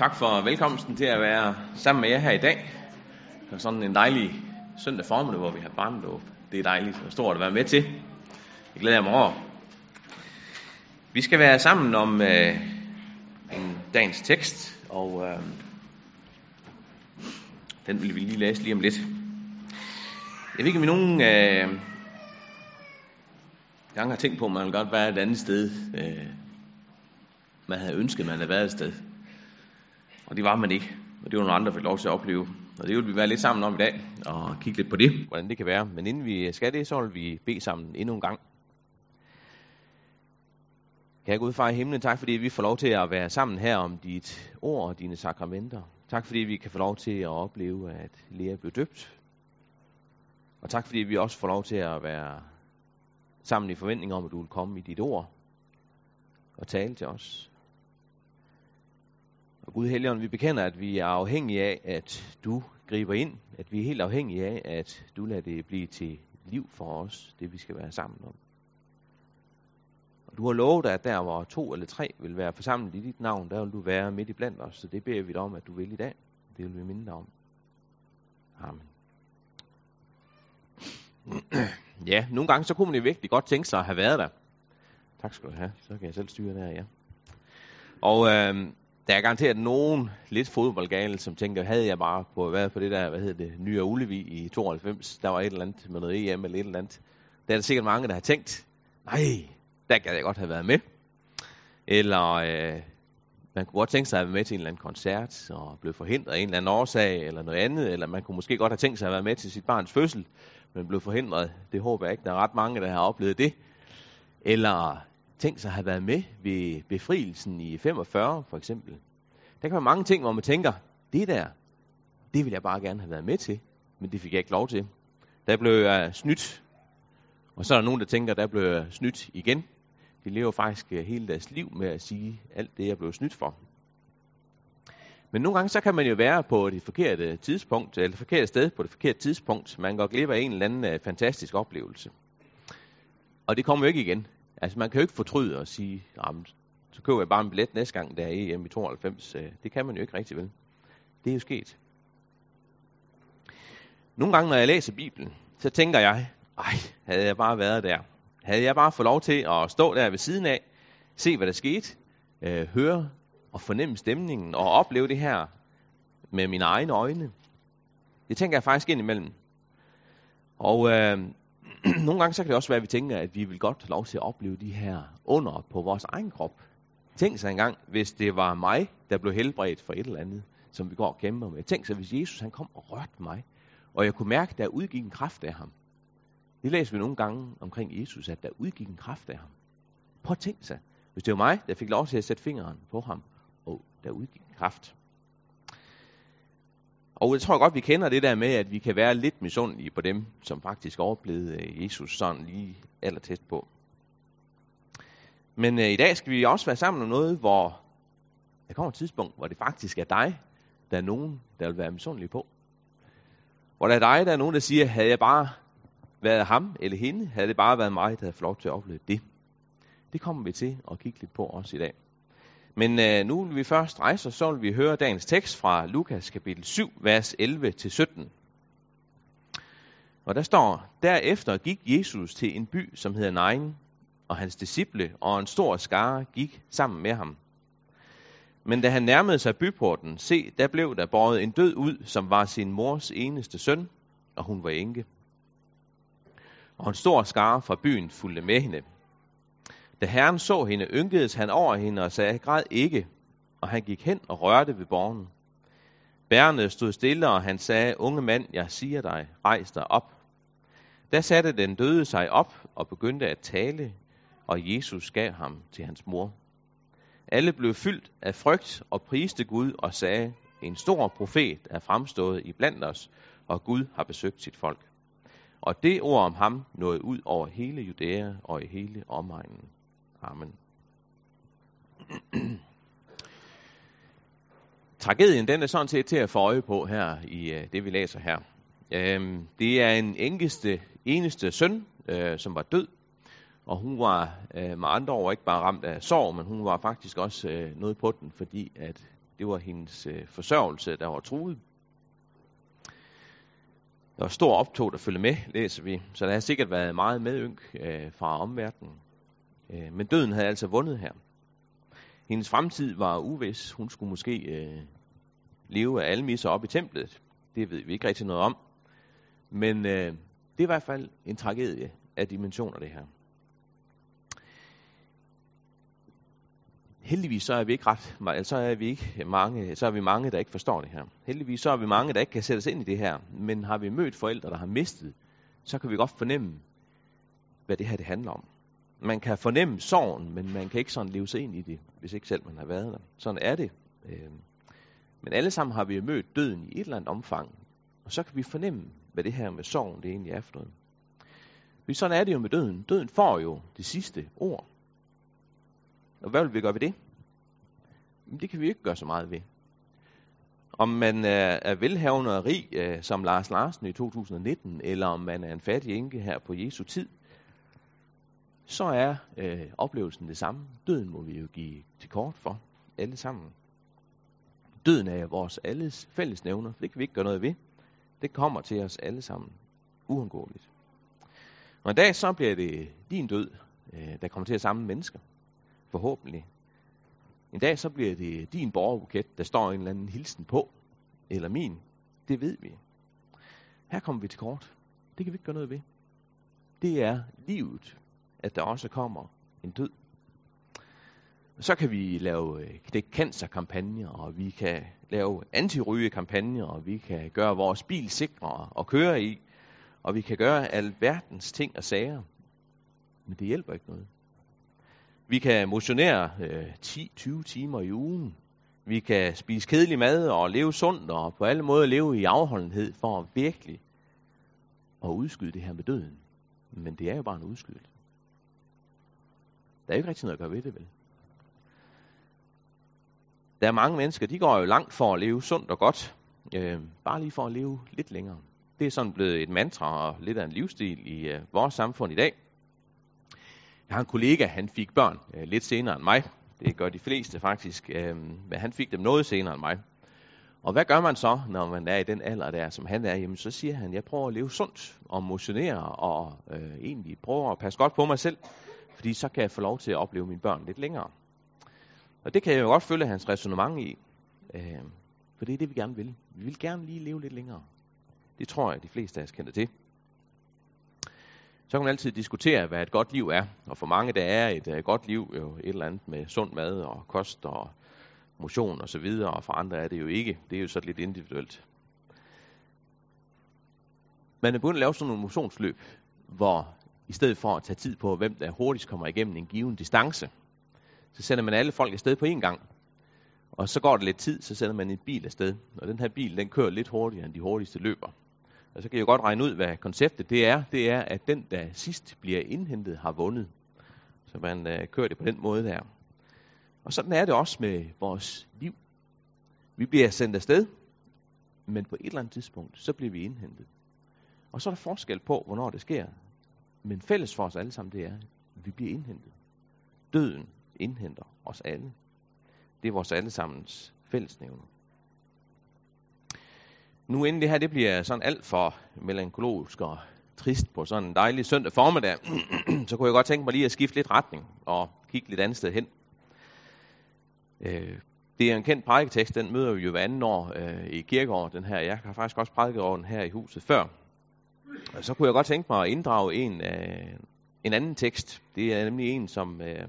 Tak for velkomsten til at være sammen med jer her i dag. Det er sådan en dejlig søndag formiddag, hvor vi har barndåb. Det er dejligt og stort at være med til. Jeg glæder mig over. Vi skal være sammen om øh, en dagens tekst, og øh, den vil vi lige læse lige om lidt. Jeg ved ikke, om I nogen øh, gange har tænkt på, at man vil godt være et andet sted. Øh, man havde ønsket, man havde været et sted. Og det var man ikke. Og det var nogle andre, der fik lov til at opleve. Og det vil vi være lidt sammen om i dag, og kigge lidt på det, hvordan det kan være. Men inden vi skal det, så vil vi bede sammen endnu en gang. Kære Gud, far i himlen, tak fordi vi får lov til at være sammen her om dit ord og dine sakramenter. Tak fordi vi kan få lov til at opleve, at Lea blev døbt. Og tak fordi vi også får lov til at være sammen i forventning om, at du vil komme i dit ord og tale til os. Gud Helligånd, vi bekender, at vi er afhængige af, at du griber ind. At vi er helt afhængige af, at du lader det blive til liv for os, det vi skal være sammen om. Og du har lovet, at der hvor to eller tre vil være forsamlet i dit navn, der vil du være midt i blandt os. Så det beder vi dig om, at du vil i dag. Det vil vi minde dig om. Amen. Ja, nogle gange så kunne man jo virkelig godt tænke sig at have været der. Tak skal du have. Så kan jeg selv styre der, ja. Og øh, der er garanteret nogen lidt fodboldgale, som tænker, havde jeg bare på, været på det der, hvad hedder det, nye Ulevi i 92, der var et eller andet med noget EM eller et eller andet. Der er der sikkert mange, der har tænkt, nej, der kan jeg godt have været med. Eller øh, man kunne godt tænke sig at være med til en eller anden koncert, og blev forhindret af en eller anden årsag, eller noget andet. Eller man kunne måske godt have tænkt sig at være med til sit barns fødsel, men blev forhindret. Det håber jeg ikke. Der er ret mange, der har oplevet det. Eller tænkt sig at have været med ved befrielsen i 45 for eksempel. Der kan være mange ting, hvor man tænker, det der, det vil jeg bare gerne have været med til, men det fik jeg ikke lov til. Der blev jeg snydt, og så er der nogen, der tænker, der blev jeg snydt igen. De lever faktisk øh, hele deres liv med at sige alt det, jeg blev snydt for. Men nogle gange så kan man jo være på det forkerte tidspunkt, eller det forkerte sted på det forkerte tidspunkt. Man går glip af en eller anden fantastisk oplevelse. Og det kommer jo ikke igen. Altså, man kan jo ikke fortryde og sige, så køber jeg bare en billet næste gang, der er EM i 92. Øh, det kan man jo ikke rigtig vel. Det er jo sket. Nogle gange, når jeg læser Bibelen, så tænker jeg, ej, havde jeg bare været der. Havde jeg bare fået lov til at stå der ved siden af, se hvad der skete, øh, høre og fornemme stemningen og opleve det her med mine egne øjne. Det tænker jeg faktisk ind imellem. Og øh, nogle gange så kan det også være, at vi tænker, at vi vil godt lov til at opleve de her under på vores egen krop. Tænk sig engang, hvis det var mig, der blev helbredt for et eller andet, som vi går og kæmper med. Tænk sig, hvis Jesus han kom og rørte mig, og jeg kunne mærke, at der udgik en kraft af ham. Det læser vi nogle gange omkring Jesus, at der udgik en kraft af ham. Prøv at tænke sig, hvis det var mig, der fik lov til at sætte fingeren på ham, og der udgik en kraft. Og jeg tror godt, vi kender det der med, at vi kan være lidt misundelige på dem, som faktisk oplevede øh, Jesus sådan lige allertæt på. Men øh, i dag skal vi også være sammen om noget, hvor der kommer et tidspunkt, hvor det faktisk er dig, der er nogen, der vil være misundelig på. Hvor der er dig, der er nogen, der siger, havde jeg bare været ham eller hende, havde det bare været mig, der havde fået lov til at opleve det. Det kommer vi til at kigge lidt på også i dag. Men øh, nu vil vi først rejse, os, så vil vi høre dagens tekst fra Lukas kapitel 7, vers 11-17. Og der står, derefter gik Jesus til en by, som hedder Nain, og hans disciple og en stor skare gik sammen med ham. Men da han nærmede sig byporten, se, der blev der båret en død ud, som var sin mors eneste søn, og hun var enke. Og en stor skare fra byen fulgte med hende. Da herren så hende, ynkedes han over hende og sagde, græd ikke, og han gik hen og rørte ved borgen. Bærene stod stille, og han sagde, unge mand, jeg siger dig, rejs dig op. Da satte den døde sig op og begyndte at tale, og Jesus gav ham til hans mor. Alle blev fyldt af frygt og priste Gud og sagde, en stor profet er fremstået i blandt os, og Gud har besøgt sit folk. Og det ord om ham nåede ud over hele Judæa og i hele omegnen. Amen. Tragedien den er sådan set til at få øje på her i øh, det, vi læser her. Uh, det er en enkeste, eneste søn, øh, som var død, og hun var øh, med andre ord ikke bare ramt af sorg, men hun var faktisk også øh, noget på den, fordi at Det var hendes øh, forsørgelse, der var truet. Der var stor optog, der følge med, læser vi. Så der har sikkert været meget medynk øh, fra omverdenen. Øh, men døden havde altså vundet her. Hendes fremtid var uvis. Hun skulle måske øh, leve af almisser op i templet. Det ved vi ikke rigtig noget om. Men øh, det er i hvert fald en tragedie af dimensioner, det her. Heldigvis så er vi ikke ret, altså er vi ikke mange, så er vi mange, der ikke forstår det her. Heldigvis så er vi mange, der ikke kan sætte os ind i det her. Men har vi mødt forældre, der har mistet, så kan vi godt fornemme, hvad det her det handler om. Man kan fornemme sorgen, men man kan ikke sådan leve sig ind i det, hvis ikke selv man har været der. Sådan er det. Øhm, men alle sammen har vi mødt døden i et eller andet omfang. Og så kan vi fornemme, hvad det her med sorgen det egentlig er for noget. Fordi sådan er det jo med døden. Døden får jo det sidste ord. Og hvad vil vi gøre ved det? Jamen, det kan vi ikke gøre så meget ved. Om man er, er velhavende og rig, øh, som Lars Larsen i 2019, eller om man er en fattig enke her på Jesu tid, så er øh, oplevelsen det samme. Døden må vi jo give til kort for, alle sammen. Døden er vores alles fælles nævner, for det kan vi ikke gøre noget ved. Det kommer til os alle sammen, uundgåeligt. Og en dag så bliver det din død, øh, der kommer til at samle mennesker. Forhåbentlig. En dag så bliver det din borgerbuket, der står en eller anden hilsen på. Eller min. Det ved vi. Her kommer vi til kort. Det kan vi ikke gøre noget ved. Det er livet, at der også kommer en død. Så kan vi lave øh, det cancerkampagner, og vi kan lave antirygekampagner, og vi kan gøre vores bil sikrere at køre i, og vi kan gøre alverdens ting og sager. Men det hjælper ikke noget. Vi kan motionere øh, 10-20 timer i ugen. Vi kan spise kedelig mad og leve sundt og på alle måder leve i afholdenhed for virkelig at udskyde det her med døden. Men det er jo bare en udskydelse. Der er jo ikke rigtig noget at gøre ved det, vel? Der er mange mennesker, de går jo langt for at leve sundt og godt. Øh, bare lige for at leve lidt længere. Det er sådan blevet et mantra og lidt af en livsstil i øh, vores samfund i dag. Jeg har en kollega, han fik børn øh, lidt senere end mig. Det gør de fleste faktisk, øh, men han fik dem noget senere end mig. Og hvad gør man så, når man er i den alder der, som han er? Jamen, så siger han, jeg prøver at leve sundt og motionere og øh, egentlig prøver at passe godt på mig selv, fordi så kan jeg få lov til at opleve mine børn lidt længere. Og det kan jeg jo godt følge hans resonemang i, øh, for det er det, vi gerne vil. Vi vil gerne lige leve lidt længere. Det tror jeg, de fleste af os kender til. Så kan man altid diskutere, hvad et godt liv er. Og for mange, der er et uh, godt liv jo et eller andet med sund mad og kost og motion og så videre, og for andre er det jo ikke. Det er jo så lidt individuelt. Man er begyndt at lave sådan nogle motionsløb, hvor i stedet for at tage tid på, hvem der hurtigst kommer igennem en given distance, så sender man alle folk afsted på én gang. Og så går det lidt tid, så sender man en bil afsted. Og den her bil, den kører lidt hurtigere end de hurtigste løber. Og så kan jeg godt regne ud, hvad konceptet det er. Det er, at den, der sidst bliver indhentet, har vundet. Så man øh, kører det på den måde der. Og sådan er det også med vores liv. Vi bliver sendt afsted, men på et eller andet tidspunkt, så bliver vi indhentet. Og så er der forskel på, hvornår det sker. Men fælles for os alle sammen, det er, at vi bliver indhentet. Døden indhenter os alle. Det er vores allesammens fællesnævner. Nu inden det her det bliver sådan alt for melankologisk og trist på sådan en dejlig søndag formiddag, så kunne jeg godt tænke mig lige at skifte lidt retning og kigge lidt andet sted hen. Øh, det er en kendt prædiketekst, den møder vi jo hver anden år øh, i kirkeår, den her. Jeg har faktisk også prædiket over den her i huset før. Så kunne jeg godt tænke mig at inddrage en, øh, en anden tekst. Det er nemlig en, som øh,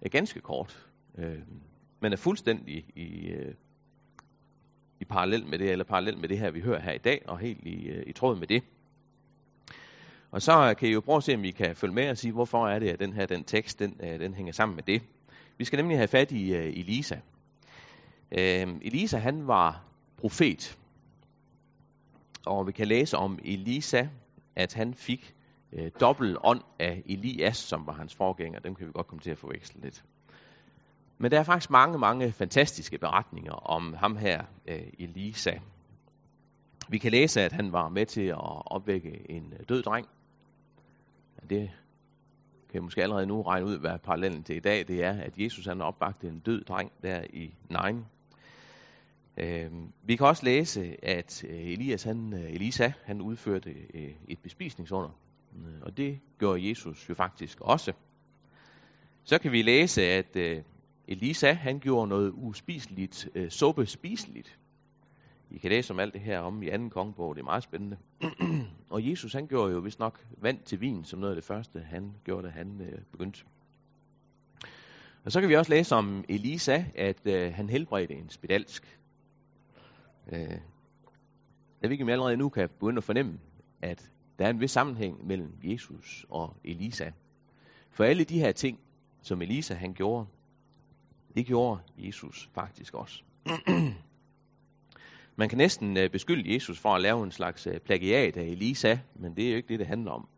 er ganske kort, øh, men er fuldstændig i, øh, i parallel med det, eller parallel med det her, vi hører her i dag, og helt i, øh, i tråd med det. Og så kan I jo prøve at se, om I kan følge med og sige, hvorfor er det, at den her den tekst, den, øh, den hænger sammen med det. Vi skal nemlig have fat i øh, Elisa. Øh, Elisa, han var profet. Og vi kan læse om Elisa, at han fik øh, dobbelt ånd af Elias, som var hans forgænger. Dem kan vi godt komme til at forveksle lidt. Men der er faktisk mange, mange fantastiske beretninger om ham her, øh, Elisa. Vi kan læse, at han var med til at opvække en øh, død dreng. Det kan måske allerede nu regne ud, hvad parallellen til i dag det er, at Jesus han opvagte en død dreng der i Nain. Øh, vi kan også læse, at øh, Elias, han, øh, Elisa han udførte øh, et bespisningsunder. Øh, og det gjorde Jesus jo faktisk også. Så kan vi læse, at øh, Elisa han gjorde noget uspiseligt øh, suppe spiseligt. I kan læse om alt det her om i anden kongebog, det er meget spændende. og Jesus han gjorde jo vist nok vand til vin, som noget af det første, han gjorde, da han øh, begyndte. Og så kan vi også læse om Elisa, at øh, han helbredte en spedalsk. Øh, jeg ved ikke, om jeg allerede nu kan begynde at fornemme, at der er en vis sammenhæng mellem Jesus og Elisa. For alle de her ting, som Elisa han gjorde, det gjorde Jesus faktisk også. Man kan næsten øh, beskylde Jesus for at lave en slags øh, plagiat af Elisa, men det er jo ikke det, det handler om.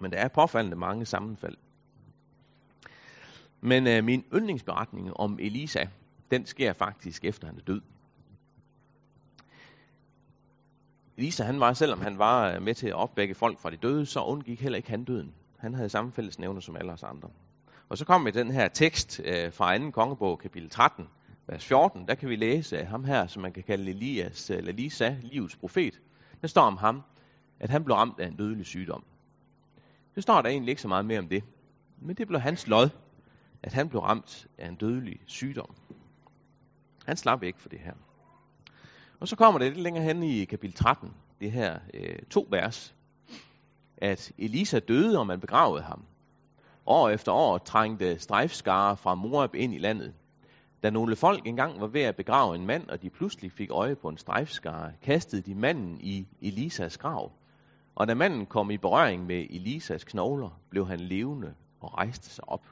Men der er påfaldende mange sammenfald. Men øh, min yndlingsberetning om Elisa, den sker faktisk efter han er død. Lisa, han var, selvom han var øh, med til at opvække folk fra de døde, så undgik heller ikke han døden. Han havde samme fællesnævner som alle os andre. Og så kom vi den her tekst øh, fra 2. kongebog, kapitel 13, vers 14. Der kan vi læse af ham her, som man kan kalde Elias, øh, eller Elisa, livets profet. Der står om ham, at han blev ramt af en dødelig sygdom. Det står der egentlig ikke så meget mere om det. Men det blev hans lod, at han blev ramt af en dødelig sygdom. Han slap ikke for det her. Og så kommer det lidt længere hen i kapitel 13, det her øh, to vers, at Elisa døde, og man begravede ham. År efter år trængte strejfskare fra Moab ind i landet. Da nogle folk engang var ved at begrave en mand, og de pludselig fik øje på en strejfskare, kastede de manden i Elisas grav. Og da manden kom i berøring med Elisas knogler, blev han levende og rejste sig op.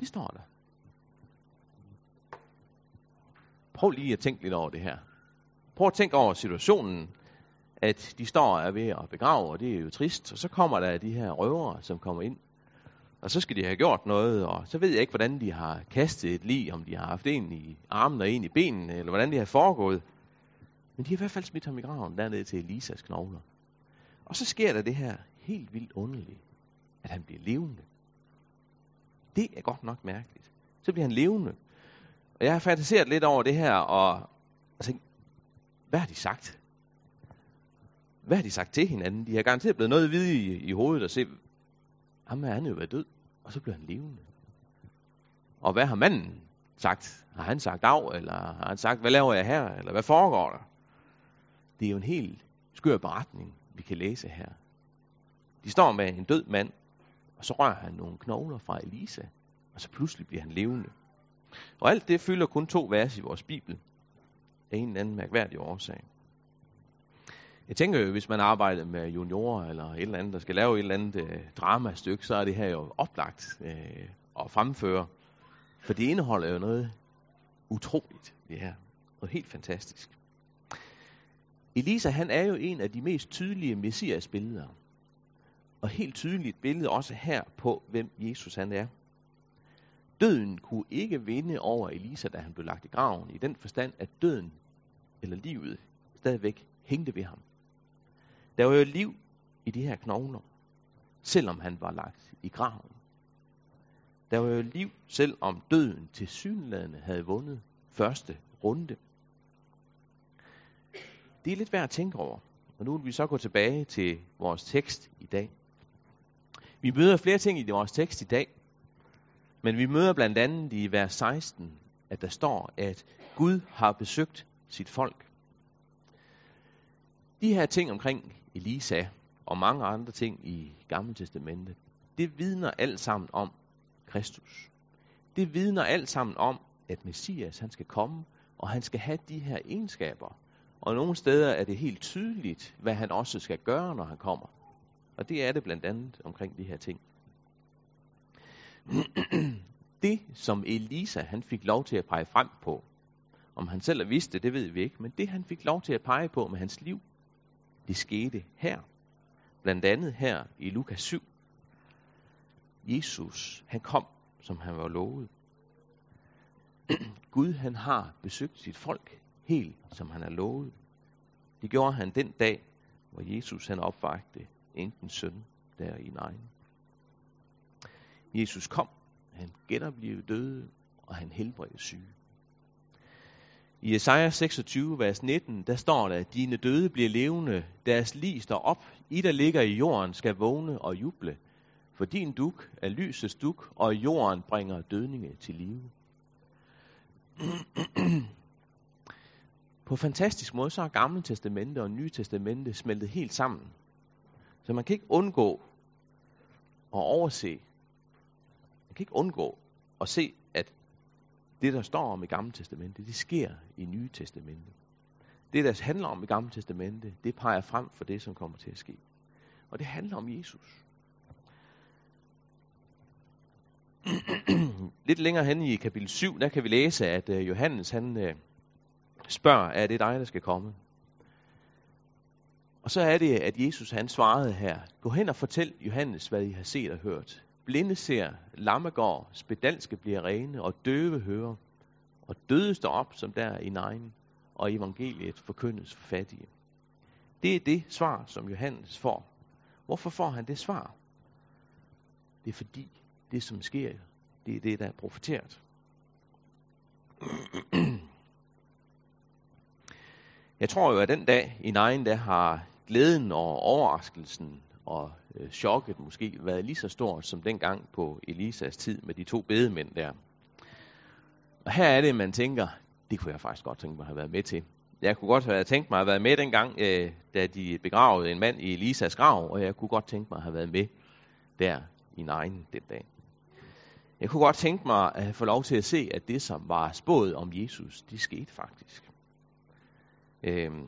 Det står der. Prøv lige at tænke lidt over det her. Prøv at tænke over situationen, at de står og er ved at begrave, og det er jo trist. Og så kommer der de her røvere, som kommer ind. Og så skal de have gjort noget, og så ved jeg ikke, hvordan de har kastet et lig, om de har haft en i armen og en i benene, eller hvordan det har foregået. Men de har i hvert fald smidt ham i graven dernede til Elisas knogler. Og så sker der det her helt vildt underligt, at han bliver levende. Det er godt nok mærkeligt. Så bliver han levende. Og jeg har fantaseret lidt over det her, og, og tænkt, hvad har de sagt? Hvad har de sagt til hinanden? De har garanteret blevet noget vide i, i hovedet og se, ham er han jo været død, og så bliver han levende. Og hvad har manden sagt? Har han sagt af, eller har han sagt, hvad laver jeg her, eller hvad foregår der? Det er jo en helt skør beretning, vi kan læse her. De står med en død mand, og så rører han nogle knogler fra Elisa, og så pludselig bliver han levende. Og alt det fylder kun to vers i vores Bibel, af en eller anden mærkværdig årsag. Jeg tænker jo, hvis man arbejder med juniorer eller et eller andet, der skal lave et eller andet øh, dramastykke, så er det her jo oplagt øh, at fremføre. For det indeholder jo noget utroligt, det her. Noget helt fantastisk. Elisa, han er jo en af de mest tydelige messias billeder. Og helt tydeligt billede også her på, hvem Jesus han er. Døden kunne ikke vinde over Elisa, da han blev lagt i graven, i den forstand, at døden, eller livet, stadigvæk hængte ved ham. Der var jo liv i de her knogler, selvom han var lagt i graven. Der var jo liv, selvom døden til synlædende havde vundet første runde. Det er lidt værd at tænke over. Og nu vil vi så gå tilbage til vores tekst i dag. Vi møder flere ting i vores tekst i dag, men vi møder blandt andet i vers 16, at der står, at Gud har besøgt sit folk. De her ting omkring Elisa og mange andre ting i Gamle Testamente, det vidner alt sammen om Kristus. Det vidner alt sammen om, at Messias han skal komme, og han skal have de her egenskaber. Og nogle steder er det helt tydeligt, hvad han også skal gøre, når han kommer. Og det er det blandt andet omkring de her ting. det, som Elisa han fik lov til at pege frem på, om han selv vidste det, det ved vi ikke, men det han fik lov til at pege på med hans liv, det skete her. Blandt andet her i Lukas 7. Jesus, han kom, som han var lovet. Gud, han har besøgt sit folk helt, som han har lovet. Det gjorde han den dag, hvor Jesus han opvagte enten søn der i Nain. Jesus kom, han genoplevede døde, og han helbredte syge. I Esajas 26, vers 19, der står der, at dine døde bliver levende, deres lig står op, I der ligger i jorden skal vågne og juble. For din duk er lysets duk, og jorden bringer dødninge til live. På fantastisk måde, så er Gamle Testamente og Nye Testamente smeltet helt sammen. Så man kan ikke undgå at overse, man kan ikke undgå at se, at det, der står om i Gamle Testamente, det sker i Nye Testamente. Det, der handler om i Gamle Testamente, det peger frem for det, som kommer til at ske. Og det handler om Jesus. Lidt længere hen i kapitel 7, der kan vi læse, at øh, Johannes han øh, spørger, er det dig, der skal komme? Og så er det, at Jesus han svarede her, gå hen og fortæl Johannes, hvad I har set og hørt. Blinde ser, lamme går, spedalske bliver rene, og døve hører, og døde står op, som der i nejen, og evangeliet forkyndes for fattige. Det er det svar, som Johannes får. Hvorfor får han det svar? Det er fordi, det som sker, det er det, der er profeteret. Jeg tror jo, at den dag i nejen, der har glæden og overraskelsen og øh, chokket måske været lige så stort som dengang på Elisas tid med de to bedemænd der. Og her er det, man tænker, det kunne jeg faktisk godt tænke mig at have været med til. Jeg kunne godt have tænkt mig at have været med dengang, øh, da de begravede en mand i Elisas grav, og jeg kunne godt tænke mig at have været med der i egen den dag. Jeg kunne godt tænke mig at få lov til at se, at det, som var spået om Jesus, det skete faktisk. Øhm,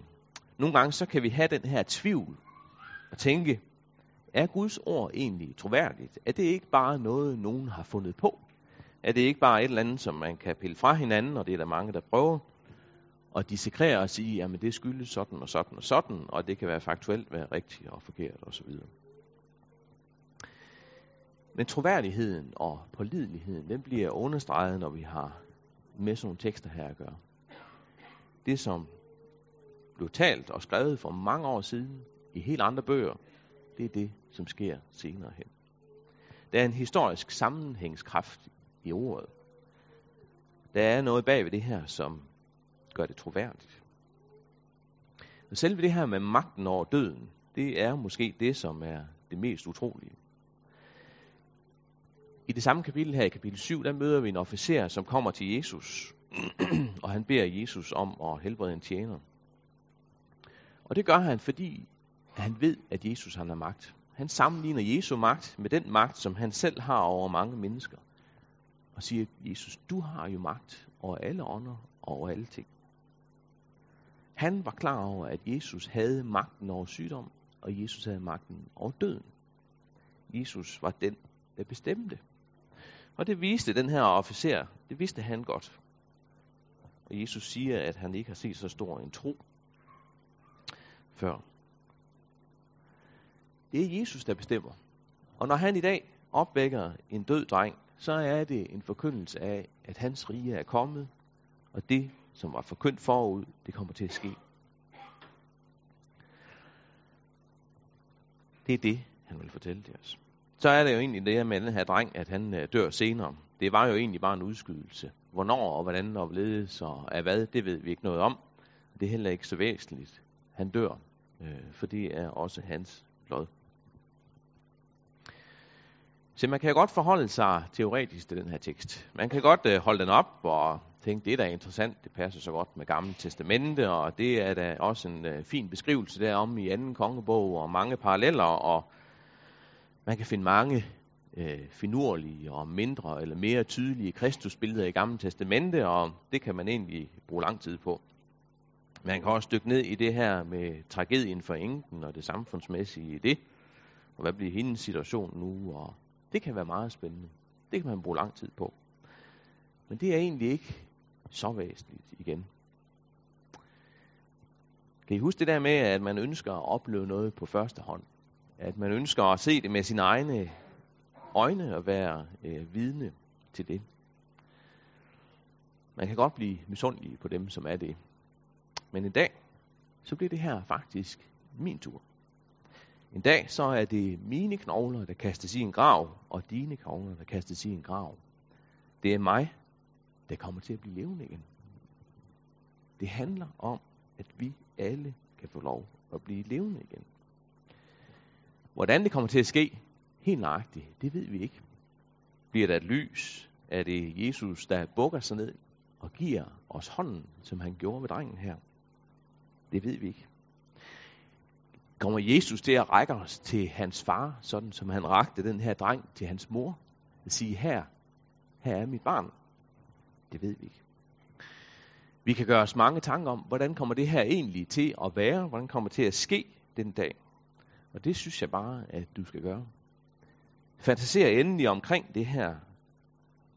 nogle gange så kan vi have den her tvivl og tænke, er Guds ord egentlig troværdigt? Er det ikke bare noget, nogen har fundet på? Er det ikke bare et eller andet, som man kan pille fra hinanden, og det er der mange, der prøver? Og dissekrere og sige, at det skyldes sådan og sådan og sådan, og det kan være faktuelt være rigtigt og forkert osv. Men troværdigheden og pålideligheden, den bliver understreget, når vi har med sådan nogle tekster her at gøre. Det, som blev talt og skrevet for mange år siden i helt andre bøger, det er det, som sker senere hen. Der er en historisk sammenhængskraft i ordet. Der er noget bag ved det her, som gør det troværdigt. Og selve det her med magten over døden, det er måske det, som er det mest utrolige. I det samme kapitel her, i kapitel 7, der møder vi en officer, som kommer til Jesus, og han beder Jesus om at helbrede en tjener. Og det gør han, fordi han ved, at Jesus han har magt. Han sammenligner Jesu magt med den magt, som han selv har over mange mennesker. Og siger, Jesus, du har jo magt over alle ånder og over alle ting. Han var klar over, at Jesus havde magten over sygdom, og Jesus havde magten over døden. Jesus var den, der bestemte. Og det viste den her officer, det vidste han godt. Og Jesus siger, at han ikke har set så stor en tro før. Det er Jesus, der bestemmer. Og når han i dag opvækker en død dreng, så er det en forkyndelse af, at hans rige er kommet, og det, som var forkyndt forud, det kommer til at ske. Det er det, han vil fortælle til os. Så er det jo egentlig det her med den her dreng, at han øh, dør senere. Det var jo egentlig bare en udskydelse. Hvornår og hvordan og hvorledes og af hvad, det ved vi ikke noget om. Det er heller ikke så væsentligt. Han dør, øh, for det er også hans lod. Så man kan godt forholde sig teoretisk til den her tekst. Man kan godt øh, holde den op og tænke, det er da interessant, det passer så godt med Gamle Testamente, og det er da også en øh, fin beskrivelse derom i anden kongebog, og mange paralleller, og man kan finde mange øh, finurlige og mindre eller mere tydelige kristusbilleder i Gamle Testamente, og det kan man egentlig bruge lang tid på. Man kan også dykke ned i det her med tragedien for enken og det samfundsmæssige i det, og hvad bliver hendes situation nu, og det kan være meget spændende. Det kan man bruge lang tid på. Men det er egentlig ikke så væsentligt igen. Kan I huske det der med, at man ønsker at opleve noget på første hånd? At man ønsker at se det med sine egne øjne og være øh, vidne til det. Man kan godt blive misundelig på dem, som er det. Men i dag, så bliver det her faktisk min tur. En dag, så er det mine knogler, der kastes i en grav, og dine knogler, der kastes i en grav. Det er mig, der kommer til at blive levende igen. Det handler om, at vi alle kan få lov at blive levende igen. Hvordan det kommer til at ske, helt nøjagtigt, det ved vi ikke. Bliver der et lys? Er det Jesus, der bukker sig ned og giver os hånden, som han gjorde ved drengen her? Det ved vi ikke. Kommer Jesus til at række os til hans far, sådan som han rakte den her dreng til hans mor? Og sige, her, her er mit barn. Det ved vi ikke. Vi kan gøre os mange tanker om, hvordan kommer det her egentlig til at være? Hvordan kommer det til at ske den dag? Og det synes jeg bare, at du skal gøre. Fantaser endelig omkring det her.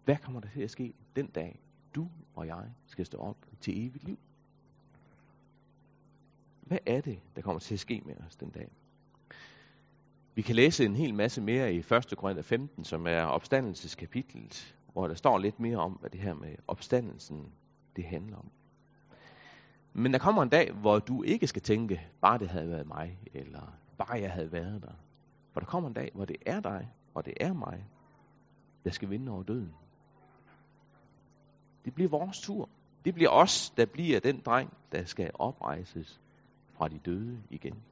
Hvad kommer der til at ske den dag, du og jeg skal stå op til evigt liv? Hvad er det, der kommer til at ske med os den dag? Vi kan læse en hel masse mere i 1. Korinther 15, som er opstandelseskapitlet, hvor der står lidt mere om, hvad det her med opstandelsen det handler om. Men der kommer en dag, hvor du ikke skal tænke, bare det havde været mig, eller bare jeg havde været der. For der kommer en dag, hvor det er dig, og det er mig, der skal vinde over døden. Det bliver vores tur. Det bliver os, der bliver den dreng, der skal oprejses fra de døde igen.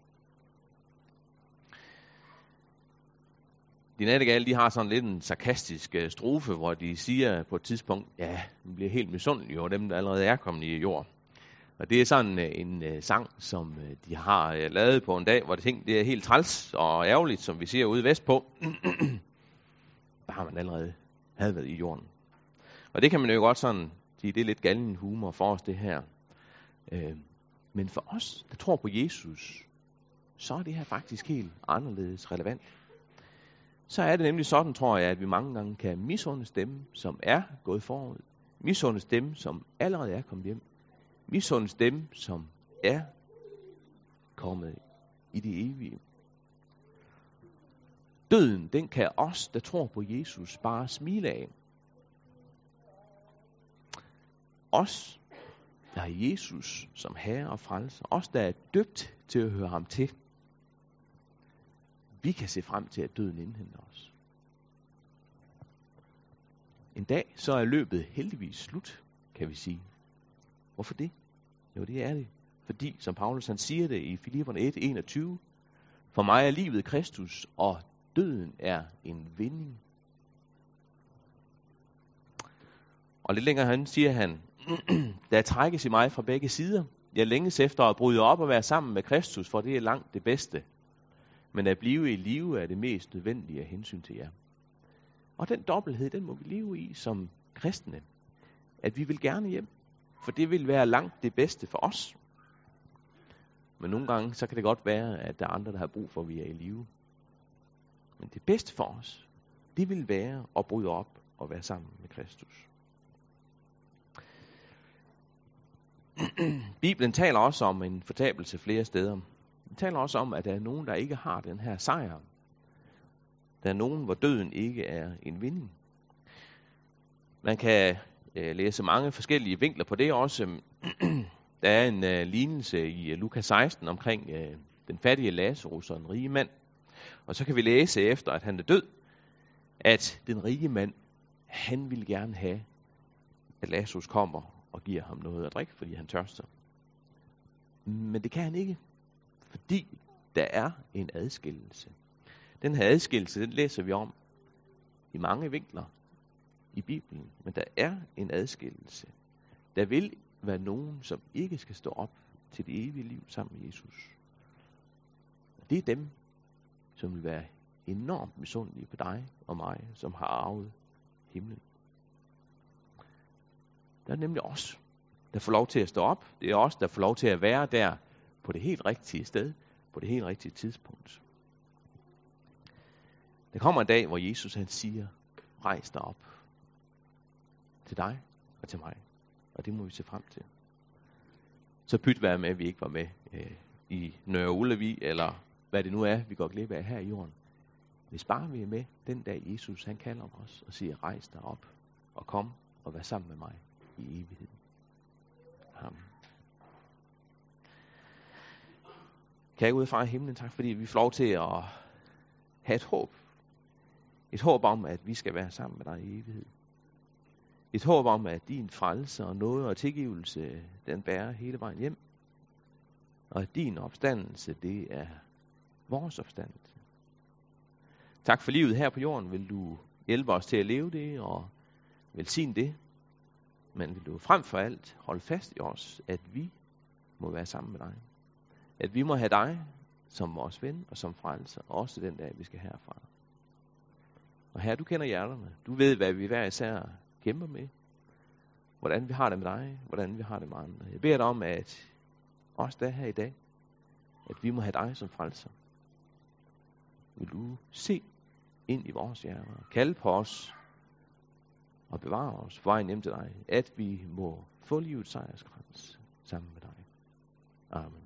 De nattegale, de har sådan lidt en sarkastisk øh, strofe, hvor de siger på et tidspunkt, ja, de bliver helt misundelige over dem, der allerede er kommet i jord. Og det er sådan øh, en øh, sang, som de har uh, lavet på en dag, hvor det, ting, det er helt træls og ærgerligt, som vi ser ude vestpå. Bare man allerede havde været i jorden. Og det kan man jo godt sådan sige, det er lidt galden humor for os, det her men for os, der tror på Jesus, så er det her faktisk helt anderledes relevant. Så er det nemlig sådan, tror jeg, at vi mange gange kan misundes dem, som er gået forud. Misundes dem, som allerede er kommet hjem. Misundes dem, som er kommet i det evige. Døden, den kan os, der tror på Jesus, bare smile af. Os, der har Jesus som herre og frelser. Os, der er døbt til at høre ham til. Vi kan se frem til, at døden indhenter os. En dag, så er løbet heldigvis slut, kan vi sige. Hvorfor det? Jo, det er det. Fordi, som Paulus han siger det i Filipperne 1, 21, for mig er livet Kristus, og døden er en vinding. Og lidt længere han siger han, der trækkes i mig fra begge sider. Jeg længes efter at bryde op og være sammen med Kristus, for det er langt det bedste. Men at blive i live er det mest nødvendige af hensyn til jer. Og den dobbelthed, den må vi leve i som kristne. At vi vil gerne hjem, for det vil være langt det bedste for os. Men nogle gange, så kan det godt være, at der er andre, der har brug for, at vi er i live. Men det bedste for os, det vil være at bryde op og være sammen med Kristus. Bibelen taler også om en fortabelse flere steder. Den taler også om, at der er nogen, der ikke har den her sejr. Der er nogen, hvor døden ikke er en vinding. Man kan øh, læse mange forskellige vinkler på det også. der er en øh, lignelse i øh, Lukas 16 omkring øh, den fattige Lazarus og en rige mand. Og så kan vi læse efter, at han er død, at den rige mand, han vil gerne have, at Lazarus kommer og giver ham noget at drikke, fordi han tørster. Men det kan han ikke, fordi der er en adskillelse. Den her adskillelse, den læser vi om i mange vinkler i Bibelen, men der er en adskillelse. Der vil være nogen, som ikke skal stå op til det evige liv sammen med Jesus. Det er dem, som vil være enormt misundelige på dig og mig, som har arvet himlen. Der er nemlig os, der får lov til at stå op. Det er os, der får lov til at være der på det helt rigtige sted, på det helt rigtige tidspunkt. Der kommer en dag, hvor Jesus han siger, rejs dig op til dig og til mig. Og det må vi se frem til. Så pyt være med, at vi ikke var med øh, i Nørre Ulevi, eller hvad det nu er, vi går glip af her i jorden. Hvis bare vi er med den dag, Jesus han kalder os og siger, rejs dig op og kom og vær sammen med mig i evigheden. Amen. Kære Gud, far i himlen, tak fordi vi får lov til at have et håb. Et håb om, at vi skal være sammen med dig i evighed. Et håb om, at din frelse og noget og tilgivelse, den bærer hele vejen hjem. Og at din opstandelse, det er vores opstandelse. Tak for livet her på jorden. Vil du hjælpe os til at leve det og velsigne det? Men vil du frem for alt holde fast i os, at vi må være sammen med dig. At vi må have dig som vores ven og som frelser, også den dag, vi skal herfra. Og her, du kender hjerterne. Du ved, hvad vi hver især kæmper med. Hvordan vi har det med dig, hvordan vi har det med andre. Jeg beder dig om, at også der her i dag, at vi må have dig som frelser. Vil du se ind i vores hjerter, kalde på os og bevare os på vejen hjem til dig, at vi må få livets sejrskrans sammen med dig. Amen.